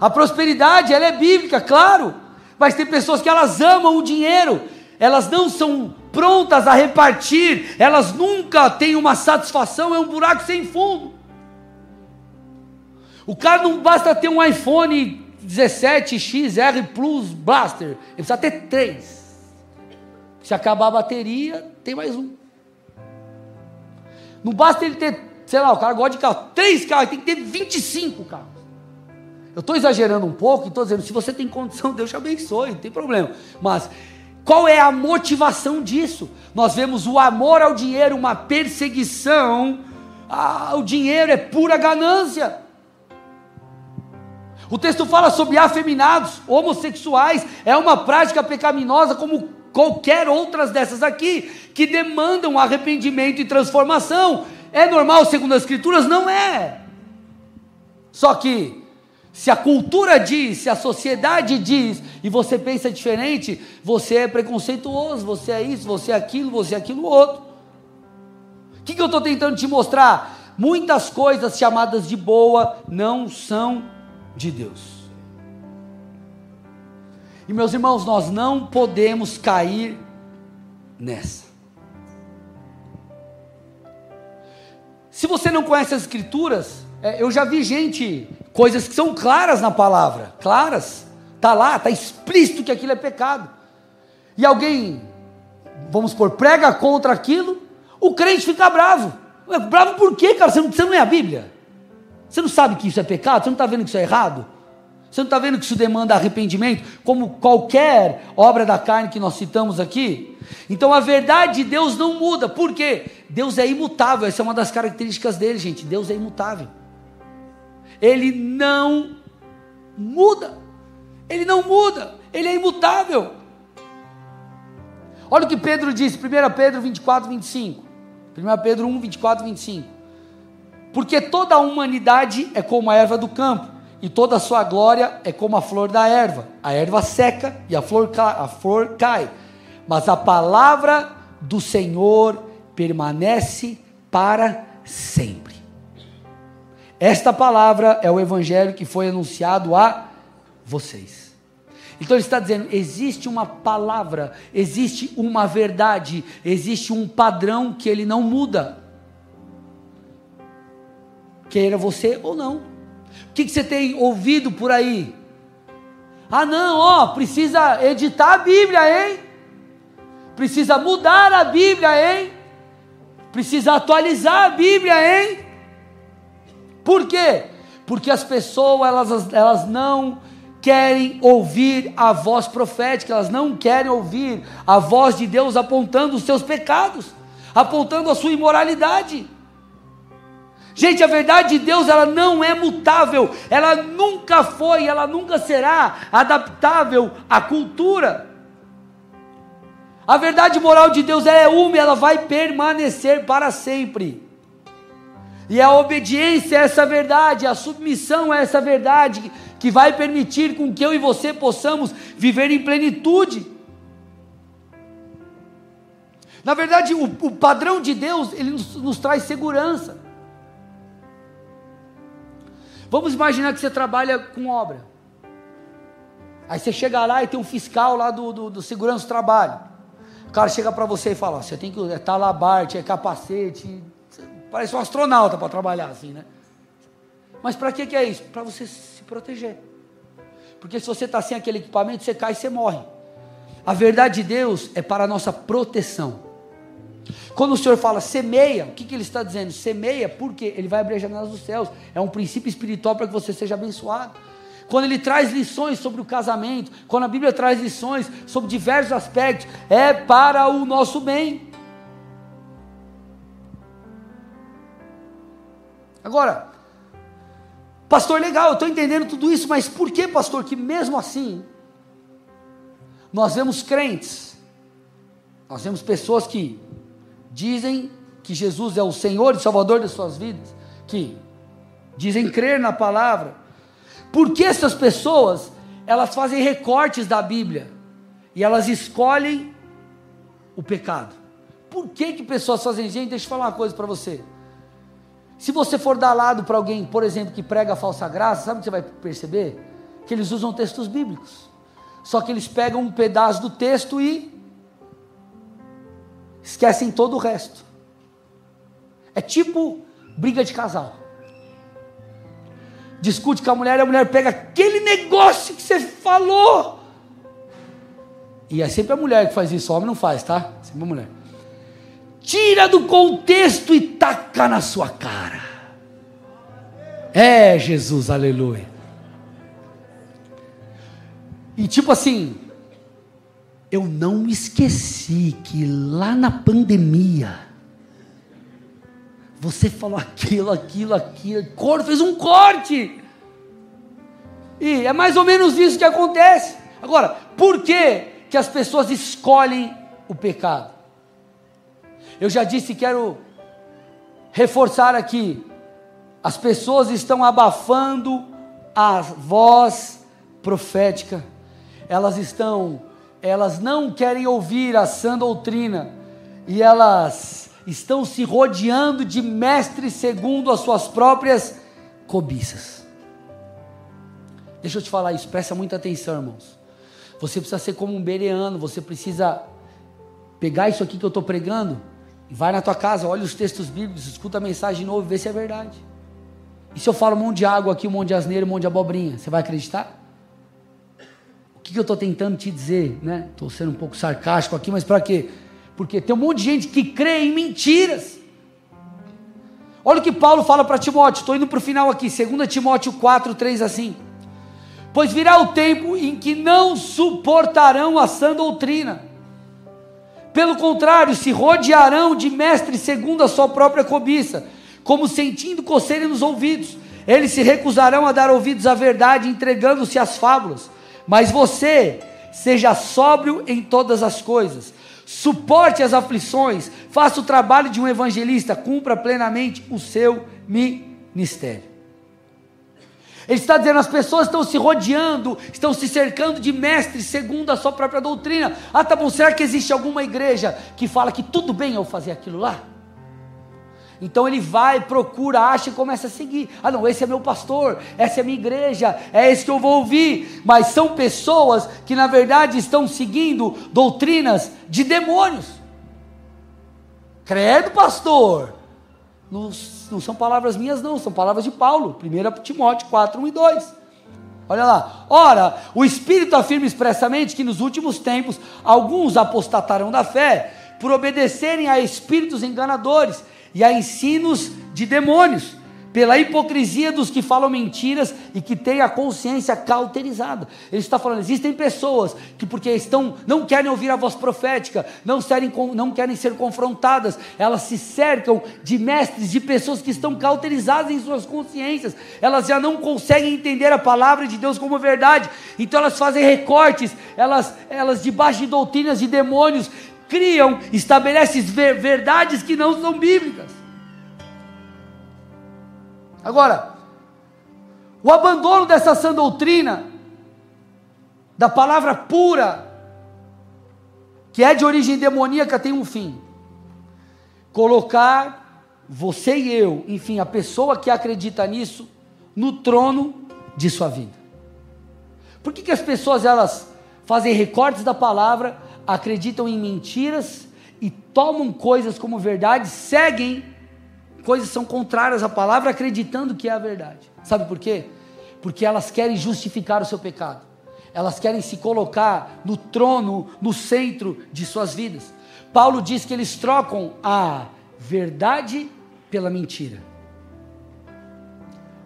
A prosperidade, ela é bíblica, claro, mas tem pessoas que elas amam o dinheiro, elas não são prontas a repartir, elas nunca têm uma satisfação, é um buraco sem fundo. O cara não basta ter um iPhone 17 XR Plus Blaster, ele precisa ter três. Se acabar a bateria, tem mais um. Não basta ele ter, sei lá, o cara gosta de carro, três carros, tem que ter 25 carros. Eu estou exagerando um pouco e estou dizendo, se você tem condição, *laughs* Deus te abençoe, não tem problema. Mas qual é a motivação disso? Nós vemos o amor ao dinheiro, uma perseguição. Ah, o dinheiro é pura ganância. O texto fala sobre afeminados, homossexuais, é uma prática pecaminosa como qualquer outras dessas aqui, que demandam arrependimento e transformação. É normal segundo as Escrituras? Não é. Só que se a cultura diz, se a sociedade diz, e você pensa diferente, você é preconceituoso, você é isso, você é aquilo, você é aquilo outro. O que, que eu estou tentando te mostrar? Muitas coisas chamadas de boa não são de Deus. E meus irmãos, nós não podemos cair nessa. Se você não conhece as Escrituras, é, eu já vi gente coisas que são claras na palavra, claras, tá lá, tá explícito que aquilo é pecado. E alguém, vamos por prega contra aquilo, o crente fica bravo. Bravo por quê, cara? Você não, você não é a Bíblia? Você não sabe que isso é pecado? Você não está vendo que isso é errado? Você não está vendo que isso demanda arrependimento, como qualquer obra da carne que nós citamos aqui? Então a verdade de Deus não muda, por quê? Deus é imutável, essa é uma das características dele, gente. Deus é imutável ele não muda. Ele não muda, ele é imutável. Olha o que Pedro disse, 1 Pedro 24, 25. 1 Pedro 1, 24, 25. Porque toda a humanidade é como a erva do campo, e toda a sua glória é como a flor da erva. A erva seca e a flor, a flor cai, mas a palavra do Senhor permanece para sempre. Esta palavra é o evangelho que foi anunciado a vocês. Então ele está dizendo: existe uma palavra, existe uma verdade, existe um padrão que ele não muda. queira você ou não. O que, que você tem ouvido por aí? Ah, não, ó, precisa editar a Bíblia, hein? Precisa mudar a Bíblia, hein? Precisa atualizar a Bíblia, hein? Por quê? Porque as pessoas elas, elas não querem ouvir a voz profética, elas não querem ouvir a voz de Deus apontando os seus pecados, apontando a sua imoralidade. Gente, a verdade de Deus, ela não é mutável, ela nunca foi, ela nunca será adaptável à cultura. A verdade moral de Deus é uma, ela vai permanecer para sempre. E a obediência a essa verdade, a submissão a essa verdade, que vai permitir com que eu e você possamos viver em plenitude. Na verdade, o, o padrão de Deus, ele nos, nos traz segurança. Vamos imaginar que você trabalha com obra. Aí você chega lá e tem um fiscal lá do, do, do segurança do trabalho. O cara chega para você e fala: você tem que é talabarte, é capacete. Parece um astronauta para trabalhar assim, né? Mas para que, é isso? Para você se proteger. Porque se você está sem aquele equipamento, você cai e você morre. A verdade de Deus é para a nossa proteção. Quando o Senhor fala semeia, o que, que ele está dizendo? Semeia porque ele vai abrir as janelas dos céus. É um princípio espiritual para que você seja abençoado. Quando ele traz lições sobre o casamento, quando a Bíblia traz lições sobre diversos aspectos, é para o nosso bem. Agora, pastor, legal, eu estou entendendo tudo isso, mas por que, pastor, que mesmo assim, nós vemos crentes, nós vemos pessoas que dizem que Jesus é o Senhor e Salvador das suas vidas, que dizem crer na palavra. Por que essas pessoas, elas fazem recortes da Bíblia e elas escolhem o pecado? Por que que pessoas fazem, gente, deixa eu falar uma coisa para você. Se você for dar lado para alguém, por exemplo, que prega a falsa graça, sabe o que você vai perceber? Que eles usam textos bíblicos. Só que eles pegam um pedaço do texto e esquecem todo o resto. É tipo briga de casal. Discute com a mulher e a mulher pega aquele negócio que você falou. E é sempre a mulher que faz isso, o homem não faz, tá? Sempre a mulher. Tira do contexto e taca na sua cara. É Jesus, aleluia. E tipo assim, eu não esqueci que lá na pandemia, você falou aquilo, aquilo, aquilo, cor, fez um corte. E é mais ou menos isso que acontece. Agora, por que, que as pessoas escolhem o pecado? Eu já disse quero reforçar aqui. As pessoas estão abafando a voz profética. Elas estão elas não querem ouvir a sã doutrina e elas estão se rodeando de mestres segundo as suas próprias cobiças. Deixa eu te falar isso, presta muita atenção, irmãos. Você precisa ser como um bereano, você precisa pegar isso aqui que eu estou pregando vai na tua casa, olha os textos bíblicos, escuta a mensagem de novo vê se é verdade. E se eu falo um monte de água aqui, um monte de asneira, um monte de abobrinha, você vai acreditar? que, que eu estou tentando te dizer? Né? Estou sendo um pouco sarcástico aqui, mas para quê? Porque tem um monte de gente que crê em mentiras. Olha o que Paulo fala para Timóteo, estou indo para o final aqui, 2 Timóteo 4, 3 assim. Pois virá o tempo em que não suportarão a sã doutrina. Pelo contrário, se rodearão de mestres segundo a sua própria cobiça, como sentindo coceira nos ouvidos. Eles se recusarão a dar ouvidos à verdade, entregando-se às fábulas. Mas você seja sóbrio em todas as coisas, suporte as aflições, faça o trabalho de um evangelista, cumpra plenamente o seu ministério. Ele está dizendo: as pessoas estão se rodeando, estão se cercando de mestres segundo a sua própria doutrina. Ah, tá bom, será que existe alguma igreja que fala que tudo bem eu fazer aquilo lá? Então ele vai, procura, acha e começa a seguir. Ah, não, esse é meu pastor, essa é minha igreja, é esse que eu vou ouvir. Mas são pessoas que na verdade estão seguindo doutrinas de demônios. Credo, pastor. não, não são palavras minhas, não, são palavras de Paulo, 1 Timóteo 4, 1 e 2. Olha lá. Ora, o Espírito afirma expressamente que nos últimos tempos alguns apostatarão da fé por obedecerem a espíritos enganadores e a ensinos de demônios pela hipocrisia dos que falam mentiras e que têm a consciência cauterizada. Ele está falando, existem pessoas que porque estão não querem ouvir a voz profética, não querem, não querem ser confrontadas, elas se cercam de mestres, de pessoas que estão cauterizadas em suas consciências. Elas já não conseguem entender a palavra de Deus como verdade. Então elas fazem recortes, elas elas debaixo de doutrinas de demônios criam, estabelecem verdades que não são bíblicas. Agora, o abandono dessa sã doutrina, da palavra pura, que é de origem demoníaca, tem um fim: colocar você e eu, enfim, a pessoa que acredita nisso, no trono de sua vida. Por que, que as pessoas elas fazem recortes da palavra, acreditam em mentiras e tomam coisas como verdade, seguem coisas são contrárias à palavra, acreditando que é a verdade. Sabe por quê? Porque elas querem justificar o seu pecado. Elas querem se colocar no trono, no centro de suas vidas. Paulo diz que eles trocam a verdade pela mentira.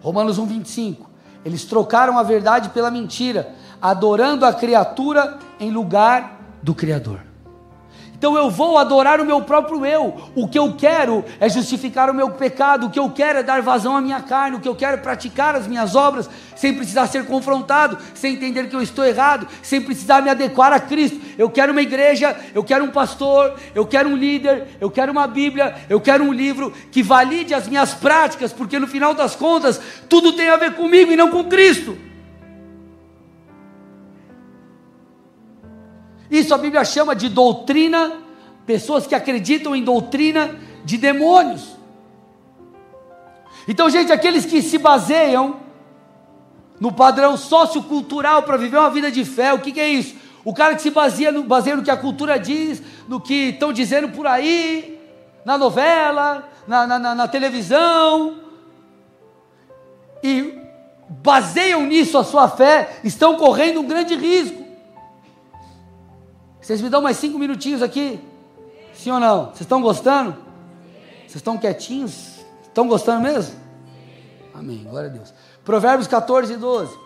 Romanos 1:25. Eles trocaram a verdade pela mentira, adorando a criatura em lugar do criador. Então eu vou adorar o meu próprio eu. O que eu quero é justificar o meu pecado. O que eu quero é dar vazão à minha carne. O que eu quero é praticar as minhas obras sem precisar ser confrontado, sem entender que eu estou errado, sem precisar me adequar a Cristo. Eu quero uma igreja, eu quero um pastor, eu quero um líder, eu quero uma Bíblia, eu quero um livro que valide as minhas práticas, porque no final das contas tudo tem a ver comigo e não com Cristo. Isso a Bíblia chama de doutrina, pessoas que acreditam em doutrina de demônios. Então, gente, aqueles que se baseiam no padrão sociocultural para viver uma vida de fé, o que, que, é isso? O cara que se baseia no, baseia no que a cultura diz, no que estão dizendo por aí, na novela, na, na, na, na televisão, e baseiam nisso a sua fé, estão correndo um grande risco. Vocês me dão mais cinco minutinhos aqui? Sim ou não? Vocês estão gostando? Vocês estão quietinhos? Estão gostando mesmo? Amém, glória a Deus. Provérbios 14 e 12.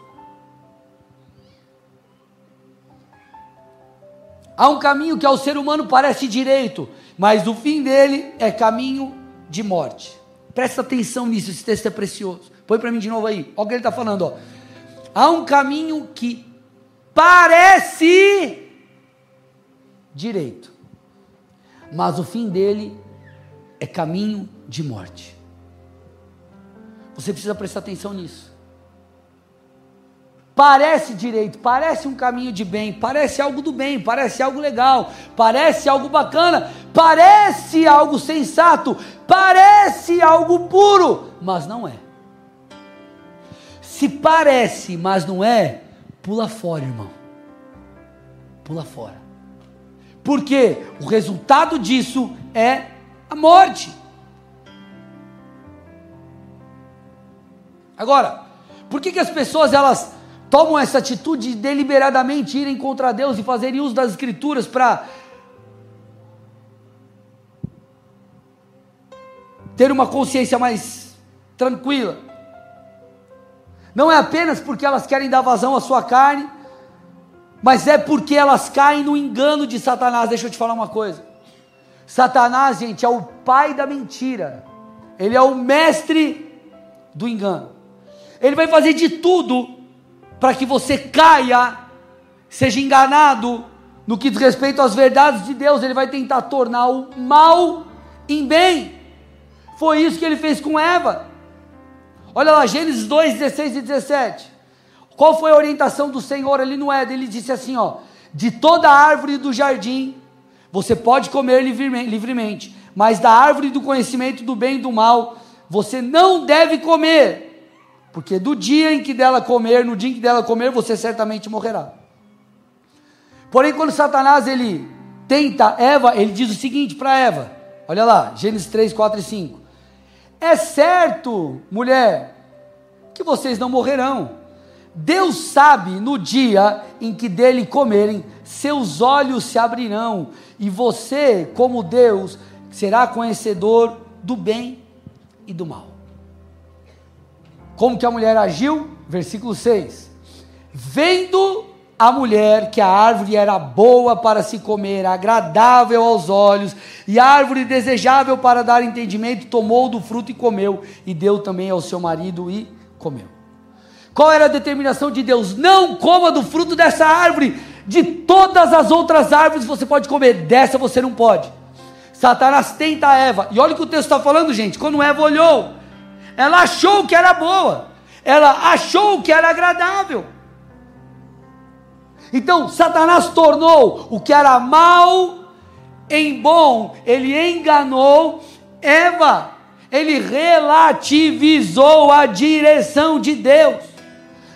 Há um caminho que ao ser humano parece direito, mas o fim dele é caminho de morte. Presta atenção nisso, esse texto é precioso. Põe para mim de novo aí. Olha o que ele está falando. Ó. Há um caminho que parece direito. Mas o fim dele é caminho de morte. Você precisa prestar atenção nisso. Parece direito, parece um caminho de bem, parece algo do bem, parece algo legal, parece algo bacana, parece algo sensato, parece algo puro, mas não é. Se parece, mas não é, pula fora, irmão. Pula fora. Porque o resultado disso é a morte. Agora, por que, que as pessoas elas tomam essa atitude de deliberadamente irem contra Deus e fazerem uso das escrituras para ter uma consciência mais tranquila? Não é apenas porque elas querem dar vazão à sua carne, mas é porque elas caem no engano de Satanás. Deixa eu te falar uma coisa. Satanás, gente, é o pai da mentira. Ele é o mestre do engano. Ele vai fazer de tudo para que você caia, seja enganado no que diz respeito às verdades de Deus. Ele vai tentar tornar o mal em bem. Foi isso que ele fez com Eva. Olha lá, Gênesis 2, 16 e 17. Qual foi a orientação do Senhor ali no Éden? Ele disse assim: ó, de toda árvore do jardim você pode comer livremente, mas da árvore do conhecimento do bem e do mal você não deve comer, porque do dia em que dela comer, no dia em que dela comer, você certamente morrerá. Porém, quando Satanás ele tenta Eva, ele diz o seguinte para Eva: olha lá, Gênesis 3, 4 e 5. É certo, mulher, que vocês não morrerão. Deus sabe no dia em que dele comerem, seus olhos se abrirão, e você, como Deus, será conhecedor do bem e do mal. Como que a mulher agiu? Versículo 6. Vendo a mulher que a árvore era boa para se comer, agradável aos olhos, e árvore desejável para dar entendimento, tomou do fruto e comeu, e deu também ao seu marido e comeu. Qual era a determinação de Deus? Não coma do fruto dessa árvore, de todas as outras árvores você pode comer, dessa você não pode. Satanás tenta a Eva, e olha o que o texto está falando, gente. Quando Eva olhou, ela achou que era boa, ela achou que era agradável. Então, Satanás tornou o que era mal em bom, ele enganou Eva, ele relativizou a direção de Deus.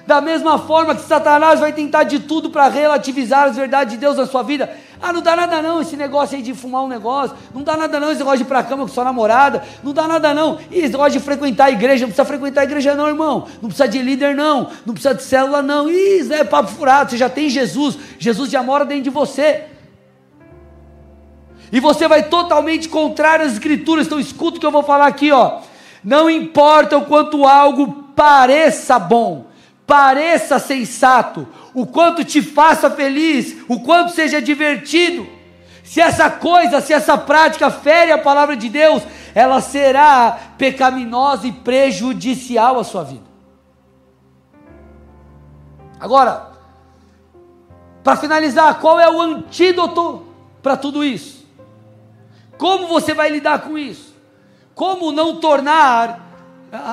Da mesma forma que Satanás vai tentar de tudo para relativizar as verdades de Deus na sua vida. Ah, não dá nada não esse negócio aí de fumar um negócio. Não dá nada não esse negócio de ir para a cama com sua namorada. Não dá nada não. E esse negócio de frequentar a igreja. Não precisa frequentar a igreja não, irmão. Não precisa de líder não. Não precisa de célula não. Isso é papo furado. Você já tem Jesus. Jesus já mora dentro de você. E você vai totalmente contrário às escrituras. Então escuta o que eu vou falar aqui, ó. Não importa o quanto algo pareça bom, pareça sensato, o quanto te faça feliz, o quanto seja divertido. Se essa coisa, se essa prática fere a palavra de Deus, ela será pecaminosa e prejudicial à sua vida. Agora, para finalizar, qual é o antídoto para tudo isso? Como você vai lidar com isso? Como não tornar,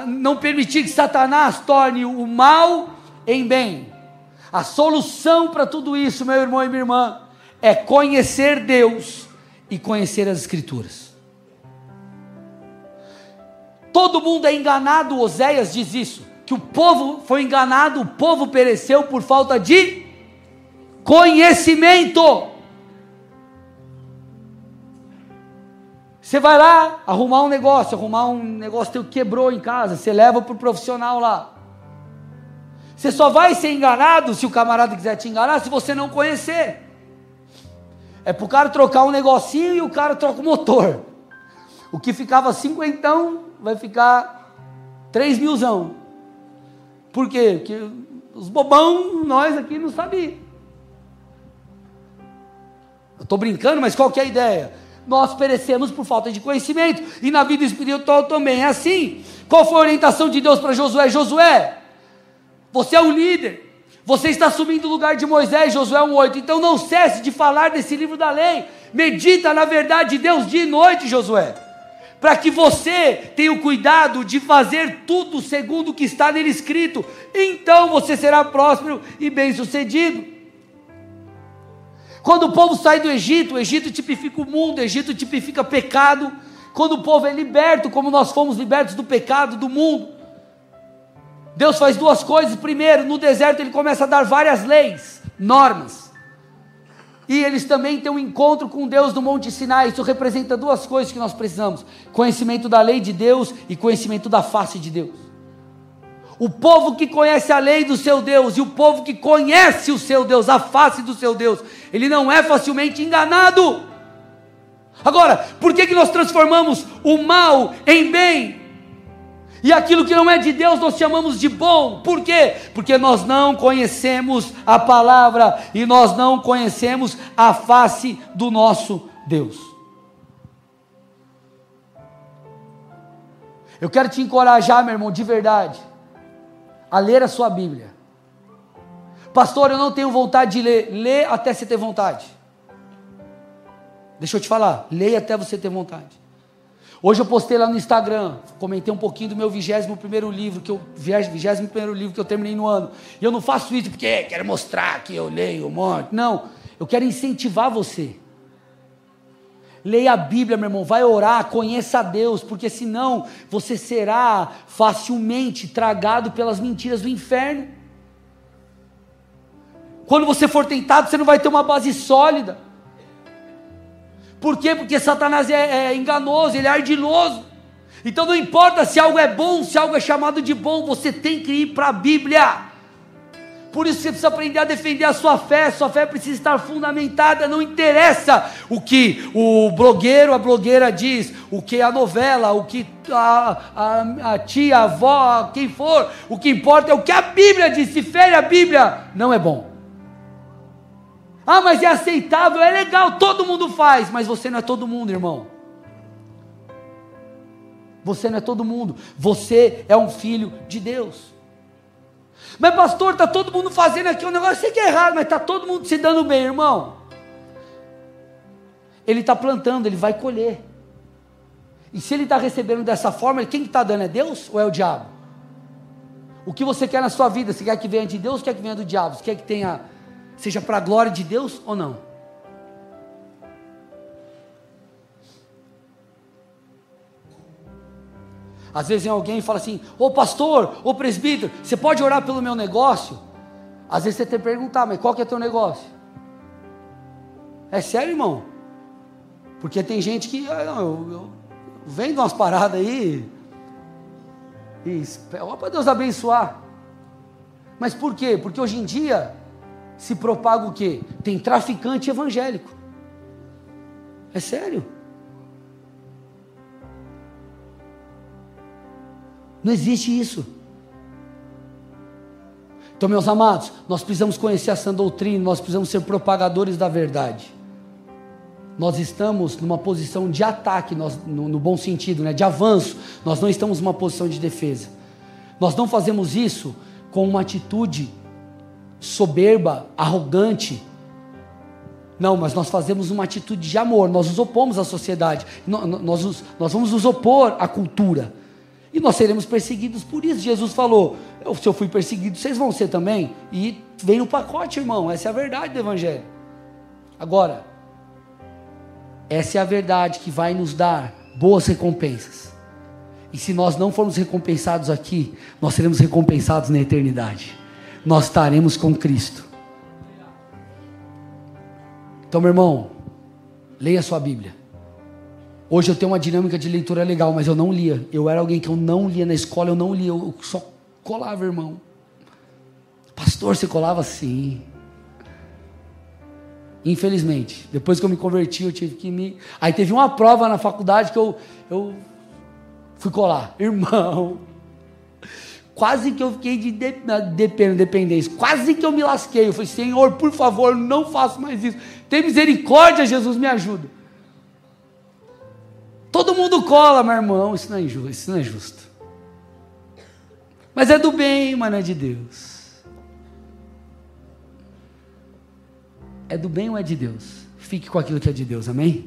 não permitir que Satanás torne o mal em bem? A solução para tudo isso, meu irmão e minha irmã, é conhecer Deus e conhecer as Escrituras. Todo mundo é enganado, Oséias diz isso, que o povo foi enganado, o povo pereceu por falta de conhecimento. Você vai lá arrumar um negócio, arrumar um negócio teu quebrou em casa, você leva para o profissional lá. Você só vai ser enganado se o camarada quiser te enganar se você não conhecer. É para o cara trocar um negocinho e o cara troca o motor. O que ficava cinquentão vai ficar três milzão. Por quê? Porque os bobão, nós aqui não sabíamos. Eu estou brincando, mas qual que é a ideia? Nós perecemos por falta de conhecimento. E na vida espiritual também é assim. Qual foi a orientação de Deus para Josué? Josué, você é um líder. Você está assumindo o lugar de Moisés, Josué 1,8. Então não cesse de falar desse livro da lei. Medita na verdade de Deus dia e noite, Josué. Para que você tenha o cuidado de fazer tudo segundo o que está nele escrito. Então você será próspero e bem-sucedido. Quando o povo sai do Egito, o Egito tipifica o mundo, o Egito tipifica pecado. Quando o povo é liberto, como nós fomos libertos do pecado, do mundo, Deus faz duas coisas. Primeiro, no deserto ele começa a dar várias leis, normas. E eles também têm um encontro com Deus no Monte Sinai. Isso representa duas coisas que nós precisamos: conhecimento da lei de Deus e conhecimento da face de Deus. O povo que conhece a lei do seu Deus e o povo que conhece o seu Deus, a face do seu Deus, ele não é facilmente enganado. Agora, por que, que nós transformamos o mal em bem? E aquilo que não é de Deus nós chamamos de bom. Por quê? Porque nós não conhecemos a palavra e nós não conhecemos a face do nosso Deus. Eu quero te encorajar, meu irmão, de verdade, a ler a sua Bíblia. Pastor, eu não tenho vontade de ler. Lê até você ter vontade. Deixa eu te falar, leia até você ter vontade. Hoje eu postei lá no Instagram, comentei um pouquinho do meu 21 primeiro livro, que eu, 21 primeiro livro que eu terminei no ano. E eu não faço isso porque quero mostrar que eu leio um monte. Não, eu quero incentivar você. Leia a Bíblia, meu irmão, vai orar, conheça a Deus, porque senão você será facilmente tragado pelas mentiras do inferno. Quando você for tentado, você não vai ter uma base sólida. Por quê? Porque Satanás é, é enganoso, ele é ardiloso. Então não importa se algo é bom, se algo é chamado de bom, você tem que ir para a Bíblia. Por isso você precisa aprender a defender a sua fé. Sua fé precisa estar fundamentada. Não interessa o que o blogueiro, a blogueira diz, o que a novela, o que a, a, a tia, a avó, quem for. O que importa é o que a Bíblia diz. Se fere a Bíblia, não é bom. Ah, mas é aceitável, é legal, todo mundo faz, mas você não é todo mundo, irmão. Você não é todo mundo. Você é um filho de Deus. Mas pastor, está todo mundo fazendo aqui um negócio, que é errado, mas está todo mundo se dando bem, irmão. Ele está plantando, ele vai colher. E se ele está recebendo dessa forma, quem está dando é Deus ou é o diabo? O que você quer na sua vida? Você quer que venha de Deus ou quer que venha do diabo? Você quer que tenha, seja para a glória de Deus ou não? Às vezes alguém fala assim: Ô pastor, ô presbítero, você pode orar pelo meu negócio? Às vezes você tem que perguntar, mas qual que é teu negócio? É sério, irmão? Porque tem gente que ah, eu, eu, eu vendo umas paradas aí e ó para Deus abençoar. Mas por quê? Porque hoje em dia se propaga o quê? Tem traficante evangélico. É sério? Não existe isso. Então, meus amados, nós precisamos conhecer essa doutrina, nós precisamos ser propagadores da verdade. Nós estamos numa posição de ataque, nós, no, no bom sentido, né, de avanço, nós não estamos numa posição de defesa. Nós não fazemos isso com uma atitude soberba, arrogante. Não, mas nós fazemos uma atitude de amor, nós nos opomos à sociedade, nós, nós, nós vamos nos opor à cultura e nós seremos perseguidos por isso. Jesus falou: se eu fui perseguido, vocês vão ser também. E vem no pacote, irmão. Essa é a verdade do Evangelho. Agora, essa é a verdade que vai nos dar boas recompensas. E se nós não formos recompensados aqui, nós seremos recompensados na eternidade. Nós estaremos com Cristo. Então, meu irmão, leia a sua Bíblia. Hoje eu tenho uma dinâmica de leitura legal, mas eu não lia. Eu era alguém que eu não lia na escola, eu não lia, eu só colava, irmão. Pastor, você colava sim. Infelizmente, depois que eu me converti, eu tive que me. Aí teve uma prova na faculdade que eu, eu fui colar. *laughs* Irmão, quase que eu fiquei de, de, de dependência, quase que eu me lasquei. Eu falei, Senhor, por favor, não faça mais isso. Tem misericórdia, Jesus, me ajuda. Todo mundo cola, meu irmão. Isso não é injusto. Isso não é justo. Mas é do bem, mas não é de Deus. É do bem ou é de Deus? Fique com aquilo que é de Deus, amém?